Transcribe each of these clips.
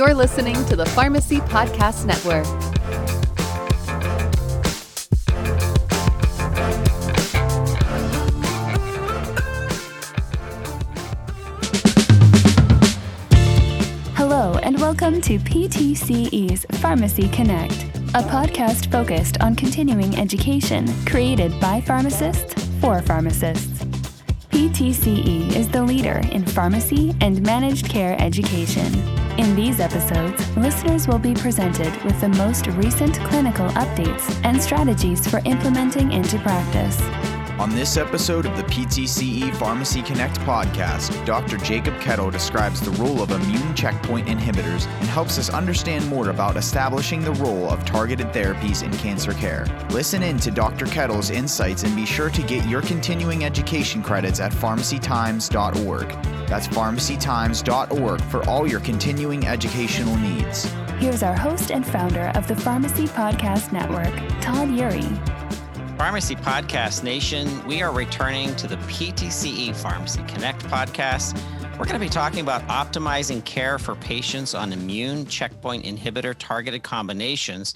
You're listening to the Pharmacy Podcast Network. Hello, and welcome to PTCE's Pharmacy Connect, a podcast focused on continuing education created by pharmacists for pharmacists. PTCE is the leader in pharmacy and managed care education. In these episodes, listeners will be presented with the most recent clinical updates and strategies for implementing into practice. On this episode of the PTCE Pharmacy Connect podcast, Dr. Jacob Kettle describes the role of immune checkpoint inhibitors and helps us understand more about establishing the role of targeted therapies in cancer care. Listen in to Dr. Kettle's insights and be sure to get your continuing education credits at pharmacytimes.org. That's pharmacytimes.org for all your continuing educational needs. Here's our host and founder of the Pharmacy Podcast Network, Todd Eury. Pharmacy Podcast Nation, we are returning to the PTCE Pharmacy Connect podcast. We're going to be talking about optimizing care for patients on immune checkpoint inhibitor targeted combinations.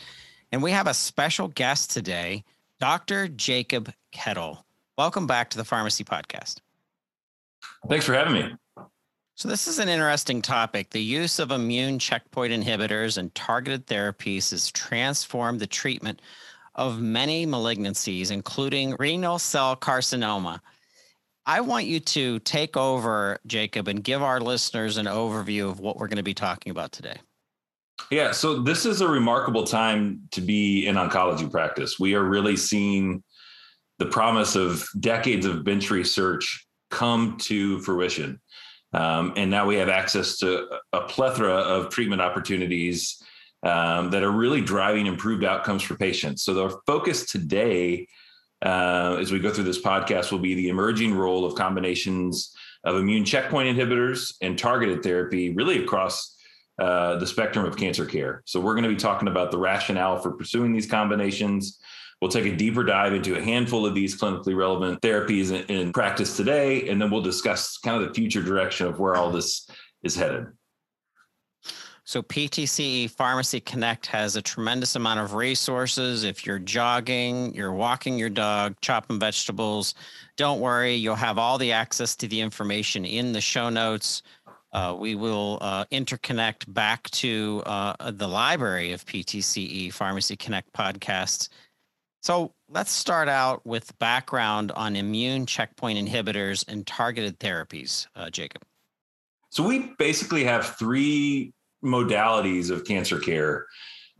And we have a special guest today, Dr. Jacob Kettle. Welcome back to the Pharmacy Podcast. Thanks for having me. So, this is an interesting topic. The use of immune checkpoint inhibitors and targeted therapies has transformed the treatment of many malignancies, including renal cell carcinoma. I want you to take over, Jacob, and give our listeners an overview of what we're going to be talking about today. Yeah, so this is a remarkable time to be in oncology practice. We are really seeing the promise of decades of bench research come to fruition. Um, and now we have access to a plethora of treatment opportunities um, that are really driving improved outcomes for patients. So our focus today, uh, as we go through this podcast, will be the emerging role of combinations of immune checkpoint inhibitors and targeted therapy, really across uh, the spectrum of cancer care. So we're going to be talking about the rationale for pursuing these combinations. We'll take a deeper dive into a handful of these clinically relevant therapies in, in practice today, and then we'll discuss kind of the future direction of where all this is headed. So PTCE Pharmacy Connect has a tremendous amount of resources. If you're jogging, you're walking your dog, chopping vegetables, don't worry, you'll have all the access to the information in the show notes. Uh, we will uh, interconnect back to uh, the library of PTCE Pharmacy Connect podcasts. So let's start out with background on immune checkpoint inhibitors and targeted therapies, uh, Jacob. So we basically have three modalities of cancer care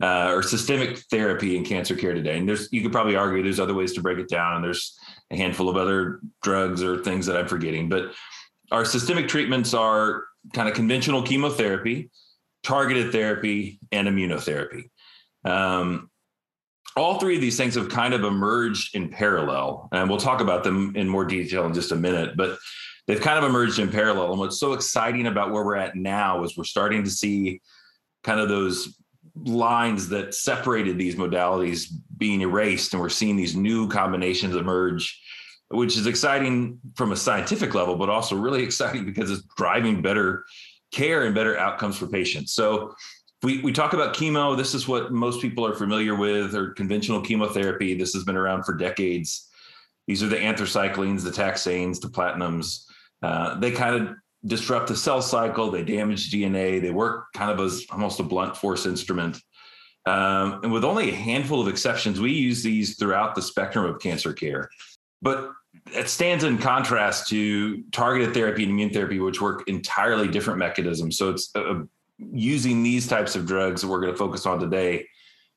uh, or systemic therapy in cancer care today. And there's you could probably argue there's other ways to break it down, and there's a handful of other drugs or things that I'm forgetting. But our systemic treatments are kind of conventional chemotherapy, targeted therapy, and immunotherapy. Um, all three of these things have kind of emerged in parallel, and we'll talk about them in more detail in just a minute. But they've kind of emerged in parallel. And what's so exciting about where we're at now is we're starting to see kind of those lines that separated these modalities being erased, and we're seeing these new combinations emerge, which is exciting from a scientific level, but also really exciting because it's driving better care and better outcomes for patients. So we, we talk about chemo. This is what most people are familiar with, or conventional chemotherapy. This has been around for decades. These are the anthracyclines, the taxanes, the platinums. Uh, they kind of disrupt the cell cycle. They damage DNA. They work kind of as almost a blunt force instrument. Um, and with only a handful of exceptions, we use these throughout the spectrum of cancer care. But it stands in contrast to targeted therapy and immune therapy, which work entirely different mechanisms. So it's uh, using these types of drugs that we're going to focus on today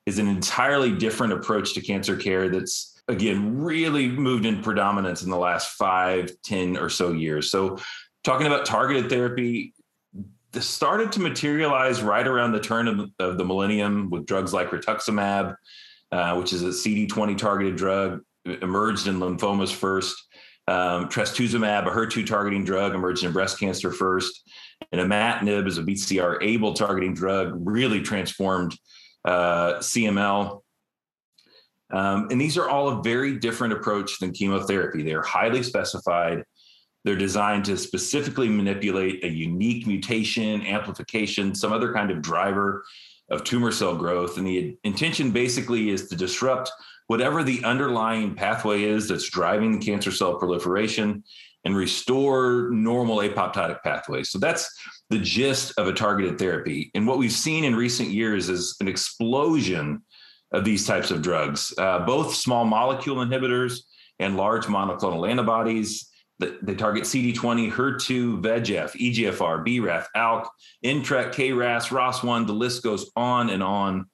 is an entirely different approach to cancer care that's again really moved in predominance in the last five, ten or so years. So talking about targeted therapy, this started to materialize right around the turn of, of the millennium with drugs like rituximab, uh, which is a CD20 targeted drug, emerged in lymphomas first. Um, trastuzumab, a HER2 targeting drug, emerged in breast cancer first. And imatinib is a BCR-ABL targeting drug, really transformed uh, CML um, and these are all a very different approach than chemotherapy. They are highly specified. They're designed to specifically manipulate a unique mutation, amplification, some other kind of driver of tumor cell growth. And the intention basically is to disrupt whatever the underlying pathway is that's driving the cancer cell proliferation and restore normal apoptotic pathways. So that's the gist of a targeted therapy. And what we've seen in recent years is an explosion of these types of drugs, uh, both small molecule inhibitors and large monoclonal antibodies. They target CD20, HER2, VEGF, EGFR, BRAF, ALK, NTRK, KRAS, ROS1. The list goes on and on.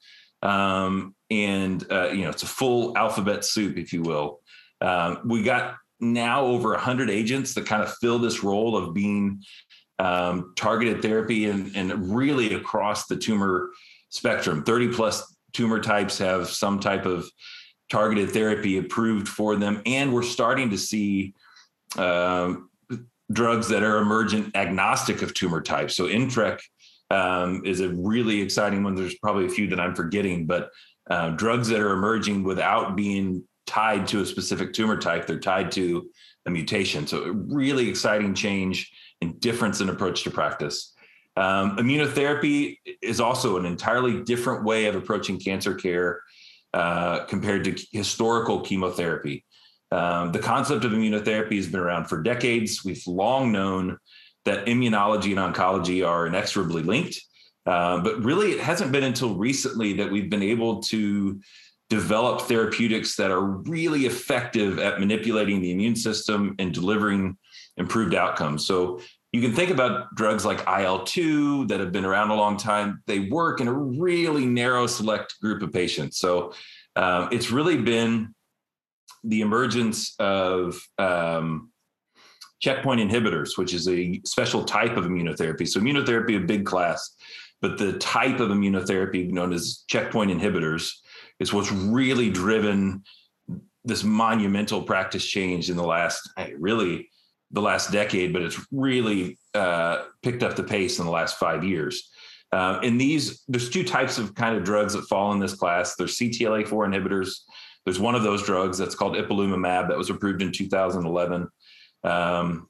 Um, and uh, you know, it's a full alphabet soup, if you will. Um, we got now over 100 agents that kind of fill this role of being um, targeted therapy and, and really across the tumor spectrum. 30 plus tumor types have some type of targeted therapy approved for them. And we're starting to see um, drugs that are emergent agnostic of tumor types. So NTRK um, is a really exciting one. There's probably a few that I'm forgetting, but uh, drugs that are emerging without being tied to a specific tumor type, they're tied to a mutation. So a really exciting change and difference in approach to practice. Um, immunotherapy is also an entirely different way of approaching cancer care uh, compared to historical chemotherapy. Um, the concept of immunotherapy has been around for decades. We've long known that immunology and oncology are inexorably linked. Uh, but really, it hasn't been until recently that we've been able to develop therapeutics that are really effective at manipulating the immune system and delivering improved outcomes. So you can think about drugs like IL 2 that have been around a long time. They work in a really narrow, select group of patients. So um, it's really been the emergence of um, checkpoint inhibitors, which is a special type of immunotherapy. So, immunotherapy, a big class, but the type of immunotherapy known as checkpoint inhibitors is what's really driven this monumental practice change in the last really the last decade, but it's really uh, picked up the pace in the last five years. Uh, and these, there's two types of kind of drugs that fall in this class. There's CTLA4 inhibitors. There's one of those drugs that's called ipilimumab that was approved in 2011. Um,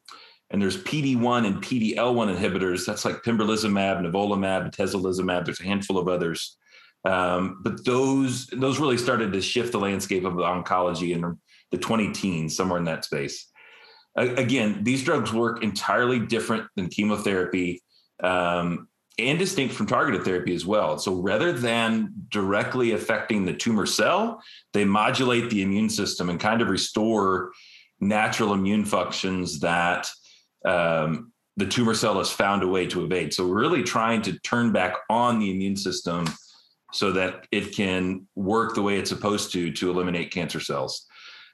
and there's PD1 and PDL1 inhibitors. That's like pembrolizumab, nivolumab, atezolizumab. There's a handful of others. Um, but those those really started to shift the landscape of oncology in the 20 teens, somewhere in that space. Again, these drugs work entirely different than chemotherapy um, and distinct from targeted therapy as well. So rather than directly affecting the tumor cell, they modulate the immune system and kind of restore natural immune functions that um, the tumor cell has found a way to evade. So we're really trying to turn back on the immune system so that it can work the way it's supposed to to eliminate cancer cells.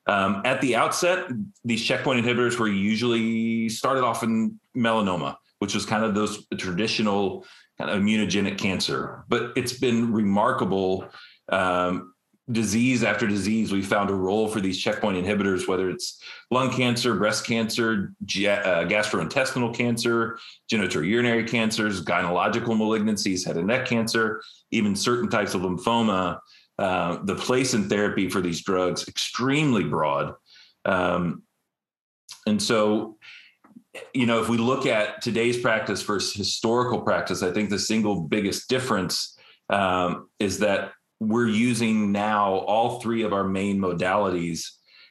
Um, at the outset, these checkpoint inhibitors were usually started off in melanoma, which was kind of those traditional kind of immunogenic cancer. But it's been remarkable um, disease after disease, we found a role for these checkpoint inhibitors, whether it's lung cancer, breast cancer, uh, gastrointestinal cancer, genitourinary cancers, gynecological malignancies, head and neck cancer, even certain types of lymphoma. Uh, the place in therapy for these drugs extremely broad. Um, and so, you know, if we look at today's practice versus historical practice, I think the single biggest difference um, is that we're using now all three of our main modalities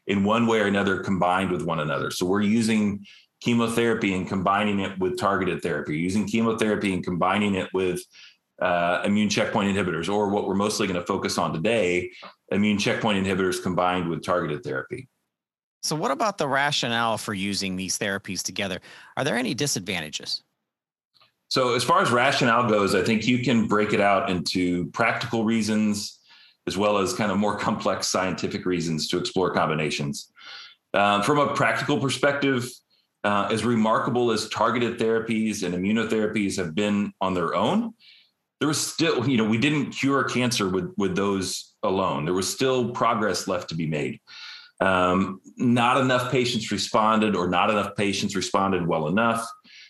in one way or another combined with one another. So we're using chemotherapy and combining it with targeted therapy, using chemotherapy and combining it with uh, immune checkpoint inhibitors, or what we're mostly going to focus on today, immune checkpoint inhibitors combined with targeted therapy. So, what about the rationale for using these therapies together? Are there any disadvantages? So, as far as rationale goes, I think you can break it out into practical reasons as well as kind of more complex scientific reasons to explore combinations. Uh, from a practical perspective, uh, as remarkable as targeted therapies and immunotherapies have been on their own, there was still, you know, we didn't cure cancer with with those alone. There was still progress left to be made. Um, not enough patients responded, or not enough patients responded well enough.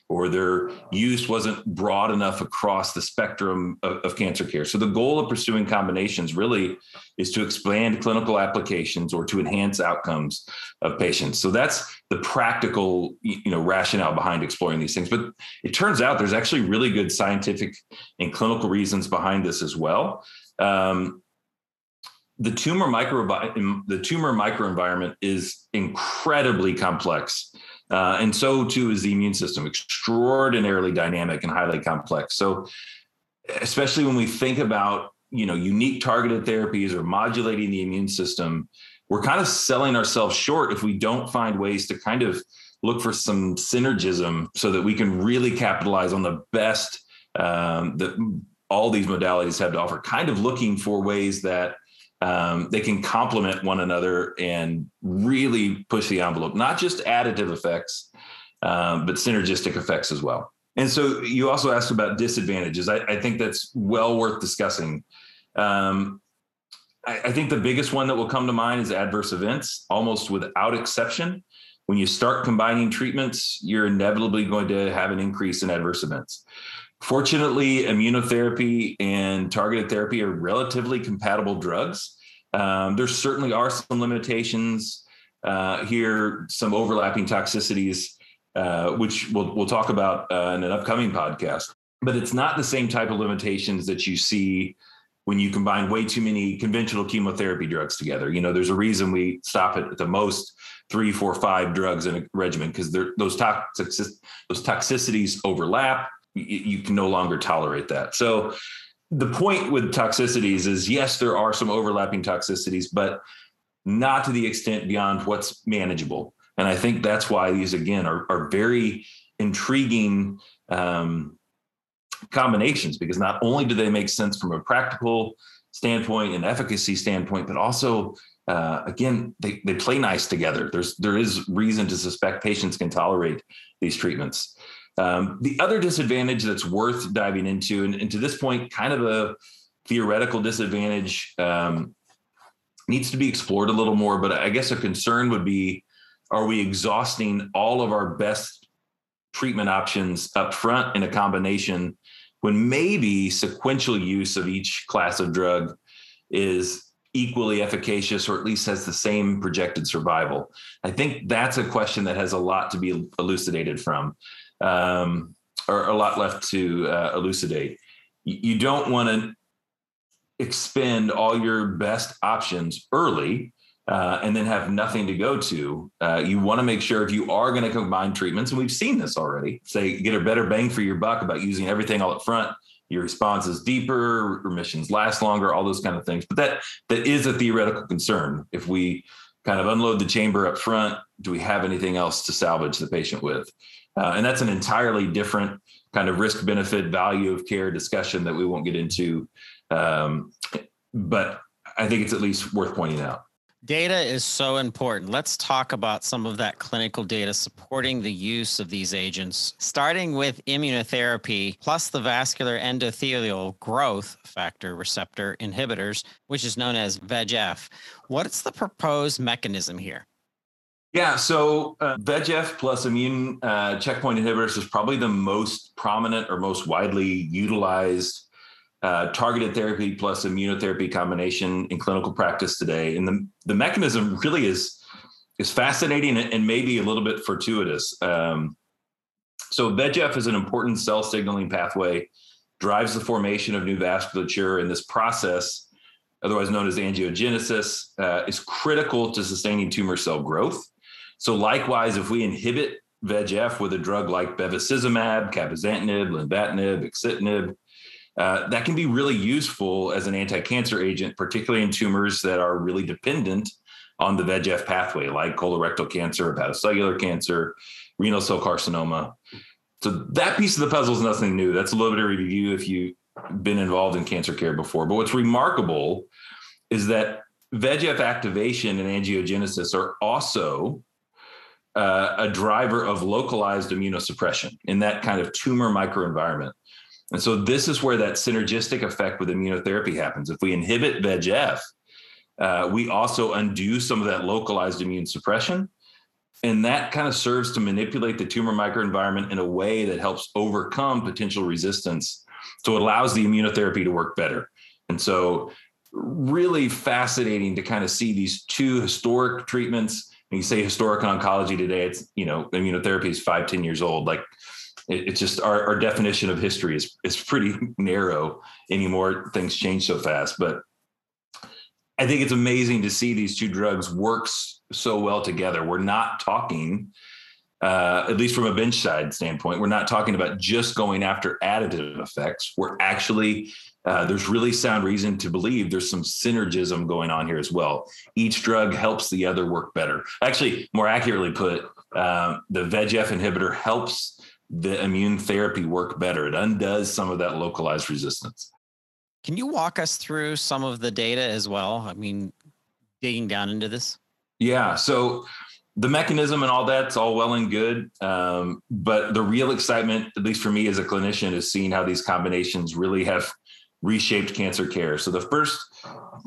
Or their use wasn't broad enough across the spectrum of, of, cancer care. So the goal of pursuing combinations really is to expand clinical applications or to enhance outcomes of patients. So that's the practical, you know, rationale behind exploring these things. But it turns out there's actually really good scientific and clinical reasons behind this as well. Um, the tumor microbiome, the tumor microenvironment is incredibly complex. Uh, and so too is the immune system, extraordinarily dynamic and highly complex. So, especially when we think about you know unique targeted therapies or modulating the immune system, we're kind of selling ourselves short if we don't find ways to kind of look for some synergism so that we can really capitalize on the best um, that all these modalities have to offer. Kind of looking for ways that um, they can complement one another and really push the envelope, not just additive effects, um, but synergistic effects as well. And so you also asked about disadvantages. I, I think that's well worth discussing. Um, I, I think the biggest one that will come to mind is adverse events, almost without exception. When you start combining treatments, you're inevitably going to have an increase in adverse events. Fortunately, immunotherapy and targeted therapy are relatively compatible drugs. Um, there certainly are some limitations uh, here, some overlapping toxicities, uh, which we'll, we'll talk about uh, in an upcoming podcast. But it's not the same type of limitations that you see when you combine way too many conventional chemotherapy drugs together. You know, there's a reason we stop at the most three, four, five drugs in a regimen because those toxic those toxicities overlap you can no longer tolerate that. So the point with toxicities is yes, there are some overlapping toxicities, but not to the extent beyond what's manageable. And I think that's why these again are, are very intriguing um, combinations because not only do they make sense from a practical standpoint and efficacy standpoint, but also uh, again they, they play nice together. There's there is reason to suspect patients can tolerate these treatments. Um, the other disadvantage that's worth diving into, and, and, to this point, kind of a theoretical disadvantage, um, needs to be explored a little more. But I guess a concern would be are we exhausting all of our best treatment options up front in a combination when maybe sequential use of each class of drug is equally efficacious or at least has the same projected survival? I think that's a question that has a lot to be elucidated from um, or a lot left to uh, elucidate. You don't want to expend all your best options early uh, and then have nothing to go to. Uh, you want to make sure if you are going to combine treatments, and we've seen this already, say get a better bang for your buck about using everything all up front. Your response is deeper, remissions last longer, all those kind of things. But that that is a theoretical concern. If we kind of unload the chamber up front, do we have anything else to salvage the patient with? Uh, and that's an entirely different kind of risk benefit value of care discussion that we won't get into. Um, but I think it's at least worth pointing out. Data is so important. Let's talk about some of that clinical data supporting the use of these agents, starting with immunotherapy plus the vascular endothelial growth factor receptor inhibitors, which is known as VEGF. What's the proposed mechanism here? Yeah, so uh, VEGF plus immune uh, checkpoint inhibitors is probably the most prominent or most widely utilized uh, targeted therapy plus immunotherapy combination in clinical practice today. And the, the mechanism really is is fascinating and maybe a little bit fortuitous. Um, so VEGF is an important cell signaling pathway, drives the formation of new vasculature, and this process, otherwise known as angiogenesis, uh, is critical to sustaining tumor cell growth. So likewise, if we inhibit VEGF with a drug like bevacizumab, cabozantinib, lenvatinib, axitinib, uh, that can be really useful as an anti-cancer agent, particularly in tumors that are really dependent on the VEGF pathway, like colorectal cancer, hepatocellular cancer, renal cell carcinoma. So that piece of the puzzle is nothing new. That's a little bit of review if you've been involved in cancer care before. But what's remarkable is that VEGF activation and angiogenesis are also uh, a driver of localized immunosuppression in that kind of tumor microenvironment. And so this is where that synergistic effect with immunotherapy happens. If we inhibit VEGF, uh, we also undo some of that localized immune suppression. and that kind of serves to manipulate the tumor microenvironment in a way that helps overcome potential resistance. So it allows the immunotherapy to work better. And so, really fascinating to kind of see these two historic treatments. You say historic oncology today, it's, you know, immunotherapy is five, 10 years old. Like it's just our, our definition of history is, is pretty narrow anymore. Things change so fast. But I think it's amazing to see these two drugs works so well together. We're not talking, uh, at least from a bench side standpoint, we're not talking about just going after additive effects. We're actually uh, there's really sound reason to believe there's some synergism going on here as well. Each drug helps the other work better. Actually, more accurately put, uh, the VEGF inhibitor helps the immune therapy work better. It undoes some of that localized resistance. Can you walk us through some of the data as well? I mean, digging down into this? Yeah. So the mechanism and all that's all well and good. Um, but the real excitement, at least for me as a clinician, is seeing how these combinations really have reshaped cancer care. So the first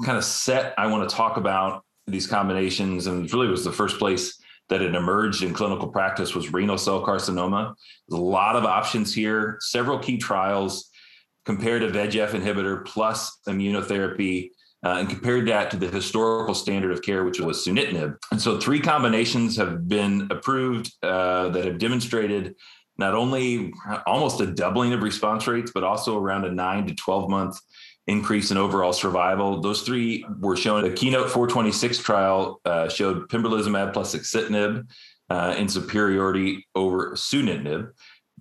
kind of set I want to talk about these combinations, and really was the first place that it emerged in clinical practice was renal cell carcinoma. There's a lot of options here, several key trials compared to VEGF inhibitor plus immunotherapy. Uh, and compared that to the historical standard of care, which was sunitinib. And so, three combinations have been approved uh, that have demonstrated not only almost a doubling of response rates, but also around a nine to 12 month increase in overall survival. Those three were shown. The Keynote 426 trial uh, showed pembrolizumab plus axitinib uh, in superiority over sunitinib.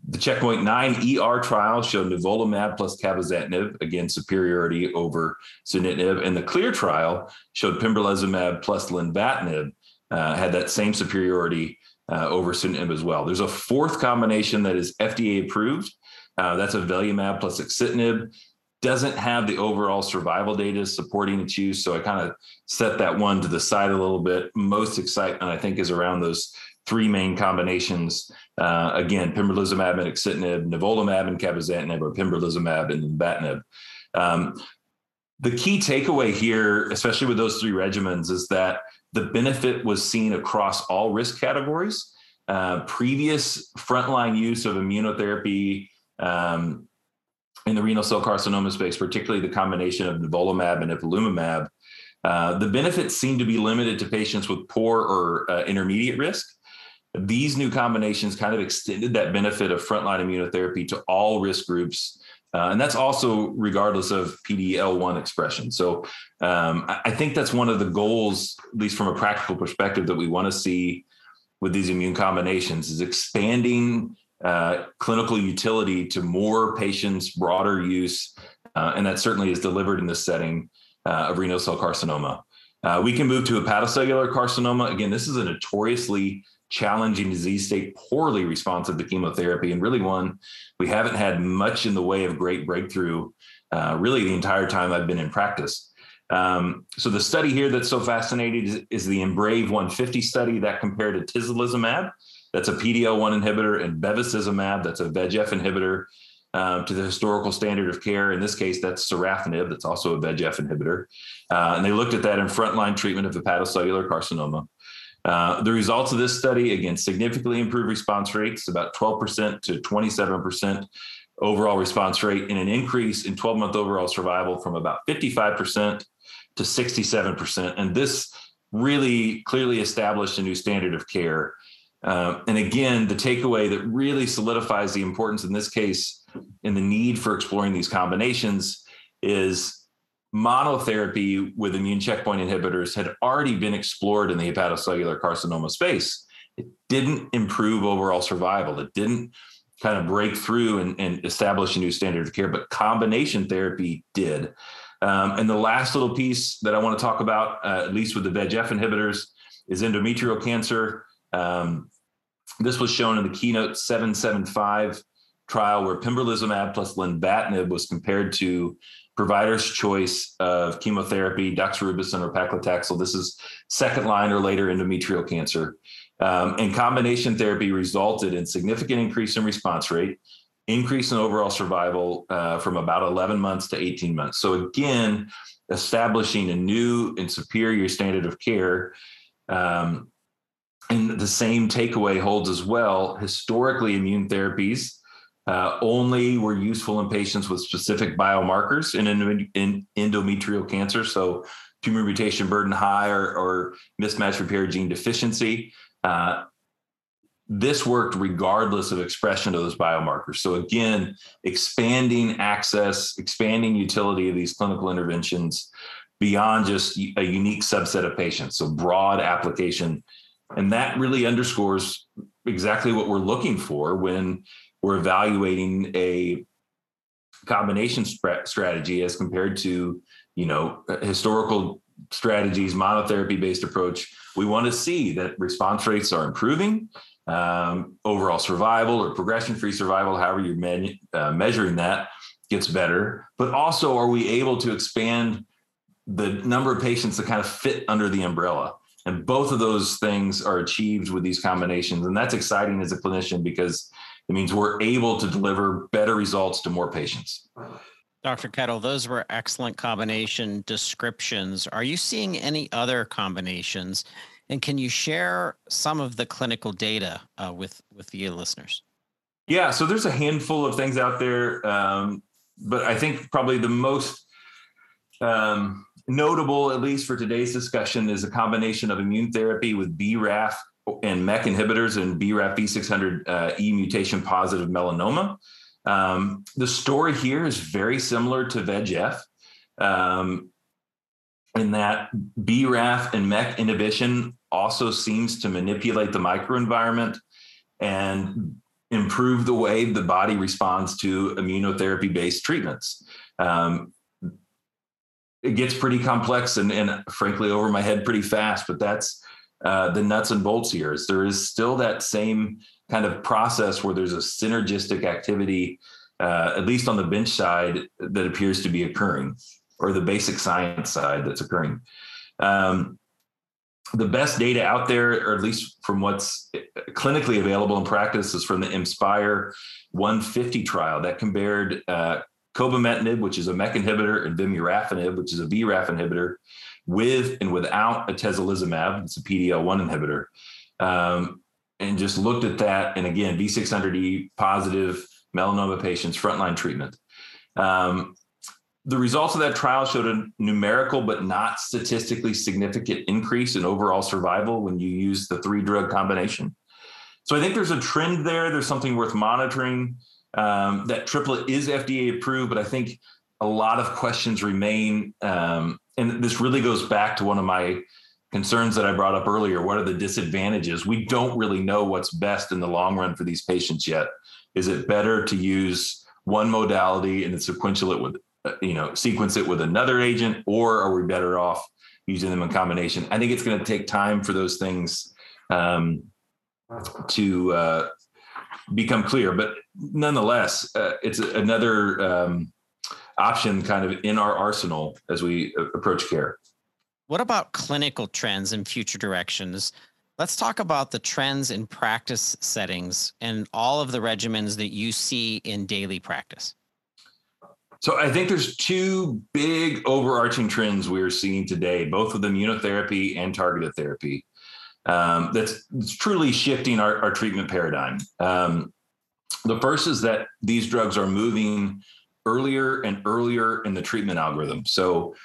The CheckMate 9 ER trial showed nivolumab plus cabozantinib, again, superiority over sunitinib. And the CLEAR trial showed pembrolizumab plus lenvatinib, uh, had that same superiority uh, over sunitinib as well. There's a fourth combination that is FDA approved. Uh, that's avelumab plus axitinib. Doesn't have the overall survival data supporting its use, so I kind of set that one to the side a little bit. Most excitement, I think, is around those three main combinations. Uh, again, pembrolizumab and axitinib, nivolumab and cabozantinib, or pembrolizumab and lenvatinib. Um, the key takeaway here, especially with those three regimens, is that the benefit was seen across all risk categories. Uh, previous frontline use of immunotherapy um, in the renal cell carcinoma space, particularly the combination of nivolumab and ipilimumab, uh, the benefits seem to be limited to patients with poor or uh, intermediate risk. These new combinations kind of extended that benefit of frontline immunotherapy to all risk groups uh, and that's also regardless of PDL1 expression. So um, I, think that's one of the goals, at least from a practical perspective, that we want to see with these immune combinations is expanding uh, clinical utility to more patients, broader use, uh, and that certainly is delivered in this setting uh, of renal cell carcinoma. Uh, we can move to hepatocellular carcinoma. Again, this is a notoriously challenging disease state, poorly responsive to chemotherapy, and really one we haven't had much in the way of great breakthrough uh, really the entire time I've been in practice. Um, so the study here that's so fascinating is, is, the IMbrave 150 study that compared to tislelizumab, that's a PD-L1 inhibitor, and bevacizumab, that's a VEGF inhibitor, um, to the historical standard of care. In this case, that's sorafenib, that's also a VEGF inhibitor. Uh, and they looked at that in frontline treatment of hepatocellular carcinoma. Uh, the results of this study, again, significantly improved response rates, about 12% to 27% overall response rate, and an increase in 12 month overall survival from about 55% to 67%. And this really clearly established a new standard of care. Uh, and again, the takeaway that really solidifies the importance in this case and the need for exploring these combinations is monotherapy with immune checkpoint inhibitors had already been explored in the hepatocellular carcinoma space. It didn't improve overall survival. It didn't kind of break through and, and establish a new standard of care, but combination therapy did. Um, and the last little piece that I want to talk about, uh, at least with the VEGF inhibitors, is endometrial cancer. Um, this was shown in the Keynote 775 trial where pembrolizumab plus lenvatinib was compared to provider's choice of chemotherapy, doxorubicin or paclitaxel. This is second line or later endometrial cancer. Um, and combination therapy resulted in significant increase in response rate, increase in overall survival uh, from about 11 months to 18 months. So again, establishing a new and superior standard of care. Um, and the same takeaway holds as well. Historically, immune therapies uh, only were useful in patients with specific biomarkers in, in, in endometrial cancer. So, tumor mutation burden high or, or mismatch repair gene deficiency. Uh, this worked regardless of expression of those biomarkers. So, again, expanding access, expanding utility of these clinical interventions beyond just a unique subset of patients. So, broad application. And that really underscores exactly what we're looking for when we're evaluating a combination strategy as compared to you know historical strategies monotherapy based approach. We want to see that response rates are improving um, overall survival or progression free survival however you're uh, measuring that gets better. But also are we able to expand the number of patients that kind of fit under the umbrella? And both of those things are achieved with these combinations. And that's exciting as a clinician because it means we're able to deliver better results to more patients. Dr. Kettle, those were excellent combination descriptions. Are you seeing any other combinations? And can you share some of the clinical data uh, with, with the listeners? Yeah, so there's a handful of things out there, um, but I think probably the most um, notable, at least for today's discussion, is a combination of immune therapy with BRAF and MEK inhibitors and BRAF V600 uh, E mutation positive melanoma. Um, the story here is very similar to VEGF um, in that BRAF and MEK inhibition also seems to manipulate the microenvironment and improve the way the body responds to immunotherapy based treatments. Um, it gets pretty complex and, and frankly over my head pretty fast, but that's uh, the nuts and bolts here is there is still that same kind of process where there's a synergistic activity, uh, at least on the bench side, that appears to be occurring, or the basic science side that's occurring. Um, the best data out there, or at least from what's clinically available in practice, is from the IMspire 150 trial that compared uh, cobimetinib, which is a MEK inhibitor, and vemurafenib, which is a BRAF inhibitor, with and without atezolizumab, it's a PD-L1 inhibitor, um, and just looked at that. And again, V600E positive melanoma patients, frontline treatment. Um, the results of that trial showed a numerical but not statistically significant increase in overall survival when you use the three drug combination. So I think there's a trend there. There's something worth monitoring. Um, that triplet is FDA approved, but I think a lot of questions remain um, and this really goes back to one of my concerns that I brought up earlier. What are the disadvantages? We don't really know what's best in the long run for these patients yet. Is it better to use one modality and then sequential it with, uh, you know, sequence it with another agent, or are we better off using them in combination? I think it's going to take time for those things um, to uh, become clear, but nonetheless, uh, it's another. Um, option kind of in our arsenal as we approach care. What about clinical trends and future directions? Let's talk about the trends in practice settings and all of the regimens that you see in daily practice. So I think there's two big overarching trends we're seeing today, both with immunotherapy and targeted therapy. Um, that's, that's, truly shifting our, our treatment paradigm. Um, the first is that these drugs are moving earlier and earlier in the treatment algorithm. So,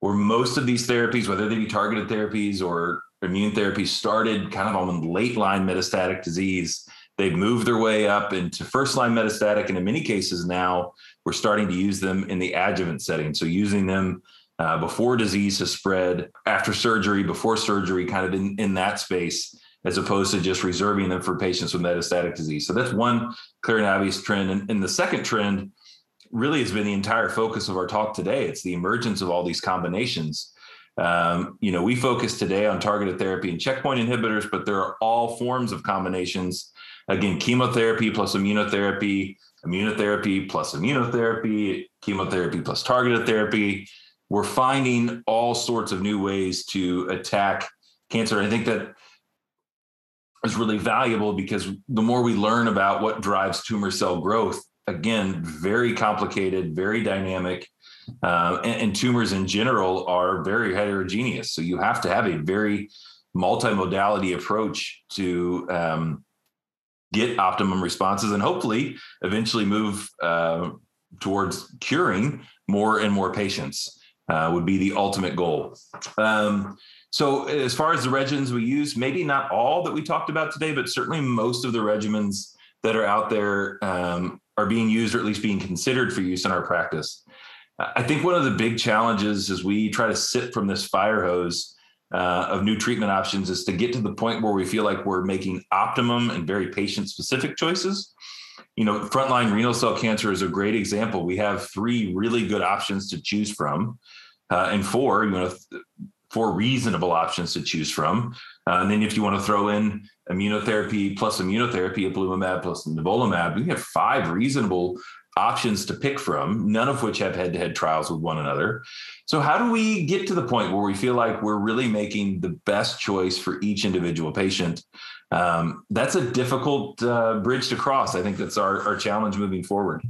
where most of these therapies, whether they be targeted therapies or immune therapies, started kind of on late line metastatic disease, they've moved their way up into first line metastatic. And in many cases now, we're starting to use them in the adjuvant setting. So, using them uh, before disease has spread, after surgery, before surgery, kind of in, in that space, as opposed to just reserving them for patients with metastatic disease. So that's one clear and obvious trend. And, and the second trend really has been the entire focus of our talk today. It's the emergence of all these combinations. Um, you know, we focus today on targeted therapy and checkpoint inhibitors, but there are all forms of combinations. Again, chemotherapy plus immunotherapy, immunotherapy plus immunotherapy, chemotherapy plus targeted therapy. We're finding all sorts of new ways to attack cancer. I think that is really valuable because the more we learn about what drives tumor cell growth, again, very complicated, very dynamic. Uh, and, and, tumors in general are very heterogeneous. So you have to have a very multimodality approach to um, get optimum responses and hopefully eventually move uh, towards curing more and more patients uh, would be the ultimate goal. Um, so as far as the regimens we use, maybe not all that we talked about today, but certainly most of the regimens that are out there um, are being used or at least being considered for use in our practice. I think one of the big challenges as we try to sit from this fire hose uh, of new treatment options is to get to the point where we feel like we're making optimum and very patient specific choices. You know, frontline renal cell cancer is a great example. We have three really good options to choose from, uh, and four, you know, four reasonable options to choose from. Uh, and then if you want to throw in immunotherapy plus immunotherapy, ipilimumab plus nivolumab, we have five reasonable options to pick from, none of which have head-to-head trials with one another. So how do we get to the point where we feel like we're really making the best choice for each individual patient? Um, that's a difficult uh, bridge to cross. I think that's our, our challenge moving forward.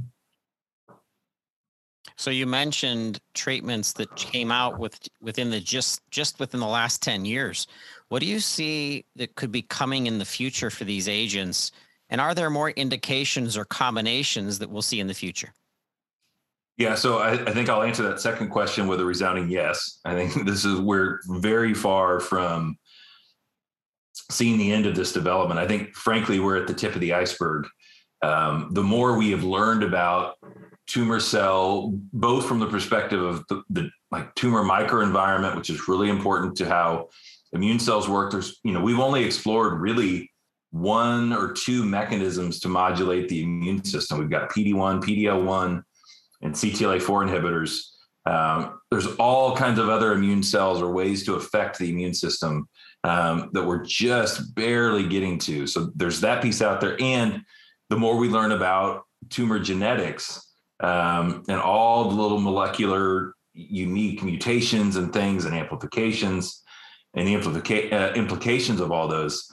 So you mentioned treatments that came out with within the just just within the last 10 years. What do you see that could be coming in the future for these agents? And are there more indications or combinations that we'll see in the future? Yeah, so I, I think I'll answer that second question with a resounding yes. I think this is we're very far from seeing the end of this development. I think, frankly, we're at the tip of the iceberg. Um, the more we have learned about tumor cell, both from the perspective of the, the like tumor microenvironment, which is really important to how immune cells work. There's, you know, we've only explored really one or two mechanisms to modulate the immune system. We've got PD1, PD-L1, and CTLA4 inhibitors. Um, there's all kinds of other immune cells or ways to affect the immune system um, that we're just barely getting to. So there's that piece out there. And the more we learn about tumor genetics, um, and all the little molecular unique mutations and things and amplifications and the implica- uh, implications of all those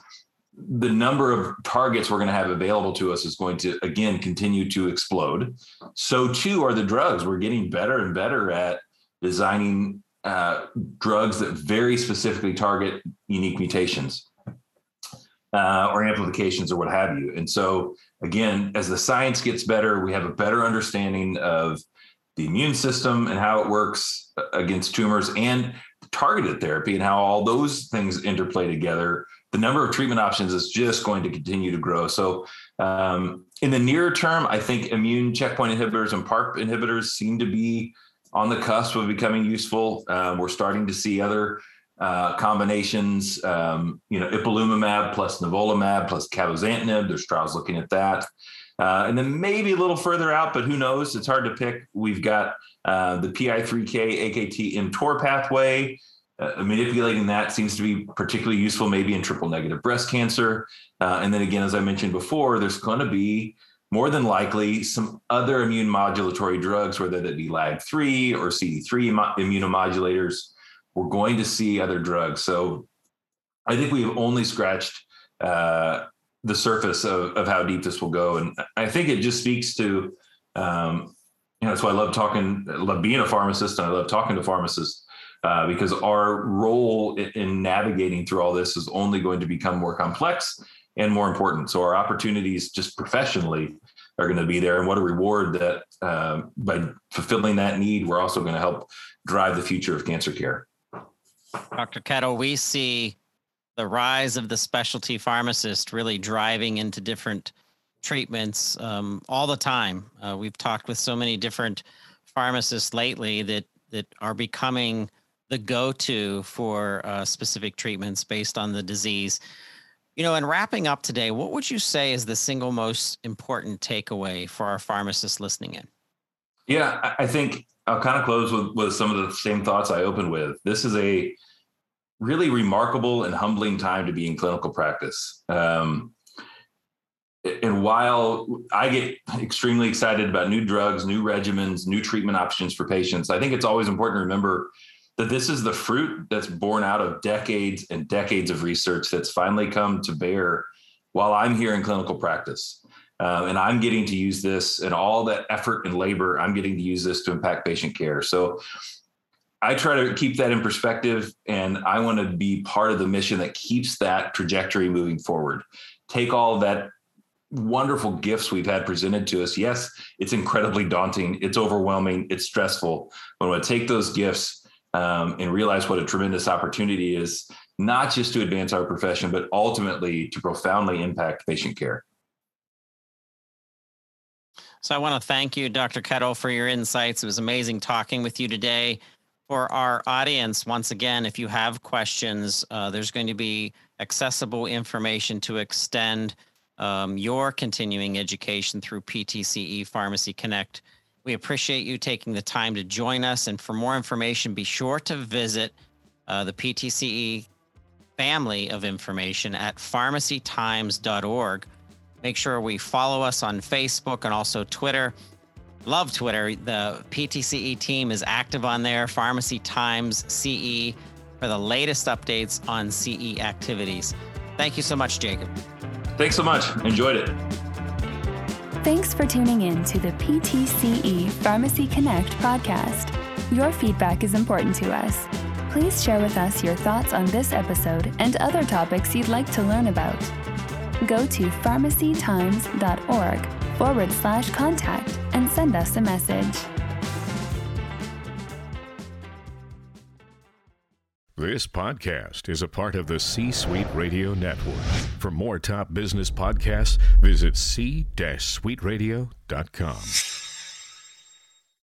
the number of targets we're going to have available to us is going to again continue to explode. So too are the drugs. We're getting better and better at designing uh, drugs that very specifically target unique mutations uh, or amplifications or what have you. And so again, as the science gets better, we have a better understanding of the immune system and how it works against tumors and targeted therapy and how all those things interplay together. The number of treatment options is just going to continue to grow. So, um, in the near term, I think immune checkpoint inhibitors and PARP inhibitors seem to be on the cusp of becoming useful. Um, we're starting to see other uh, combinations, um, you know, ipilimumab plus nivolumab plus cabozantinib. There's trials looking at that. Uh, and then maybe a little further out, but who knows? It's hard to pick. We've got uh, the PI3K AKT mTOR pathway. Uh, manipulating that seems to be particularly useful, maybe in triple negative breast cancer. Uh, and then again, as I mentioned before, there's going to be more than likely some other immune modulatory drugs, whether that be LAG3 or CD3 immunomodulators we're going to see other drugs. So I think we've only scratched uh, the surface of, of how deep this will go. And I think it just speaks to, um, you know, that's why I love talking, love being a pharmacist and I love talking to pharmacists uh, because our role in, in navigating through all this is only going to become more complex and more important. So our opportunities just professionally are going to be there. And what a reward that uh, by fulfilling that need, we're also going to help drive the future of cancer care. Dr. Kettle, we see the rise of the specialty pharmacist really driving into different treatments um, all the time. Uh, we've talked with so many different pharmacists lately that that are becoming the go-to for uh, specific treatments based on the disease. You know, and wrapping up today, what would you say is the single most important takeaway for our pharmacists listening in? Yeah, I think I'll kind of close with, with some of the same thoughts I opened with. This is a really remarkable and humbling time to be in clinical practice. Um, and while I get extremely excited about new drugs, new regimens, new treatment options for patients, I think it's always important to remember that this is the fruit that's born out of decades and decades of research that's finally come to bear while I'm here in clinical practice. Um, and I'm getting to use this and all that effort and labor, I'm getting to use this to impact patient care. So I try to keep that in perspective, and I want to be part of the mission that keeps that trajectory moving forward. Take all that wonderful gifts we've had presented to us. Yes, it's incredibly daunting, it's overwhelming, it's stressful. But when I take those gifts um, and realize what a tremendous opportunity is, not just to advance our profession, but ultimately to profoundly impact patient care. So I want to thank you, Dr. Kettle, for your insights. It was amazing talking with you today. For our audience, once again, if you have questions, uh, there's going to be accessible information to extend um, your continuing education through PTCE Pharmacy Connect. We appreciate you taking the time to join us. And for more information, be sure to visit uh, the PTCE family of information at pharmacytimes.org. Make sure we follow us on Facebook and also Twitter. Love Twitter. The PTCE team is active on there, Pharmacy Times CE, for the latest updates on CE activities. Thank you so much, Jacob. Thanks so much. Enjoyed it. Thanks for tuning in to the PTCE Pharmacy Connect podcast. Your feedback is important to us. Please share with us your thoughts on this episode and other topics you'd like to learn about. Go to pharmacytimes.org forward slash contact and send us a message. This podcast is a part of the C Suite Radio Network. For more top business podcasts, visit c-suiteradio.com.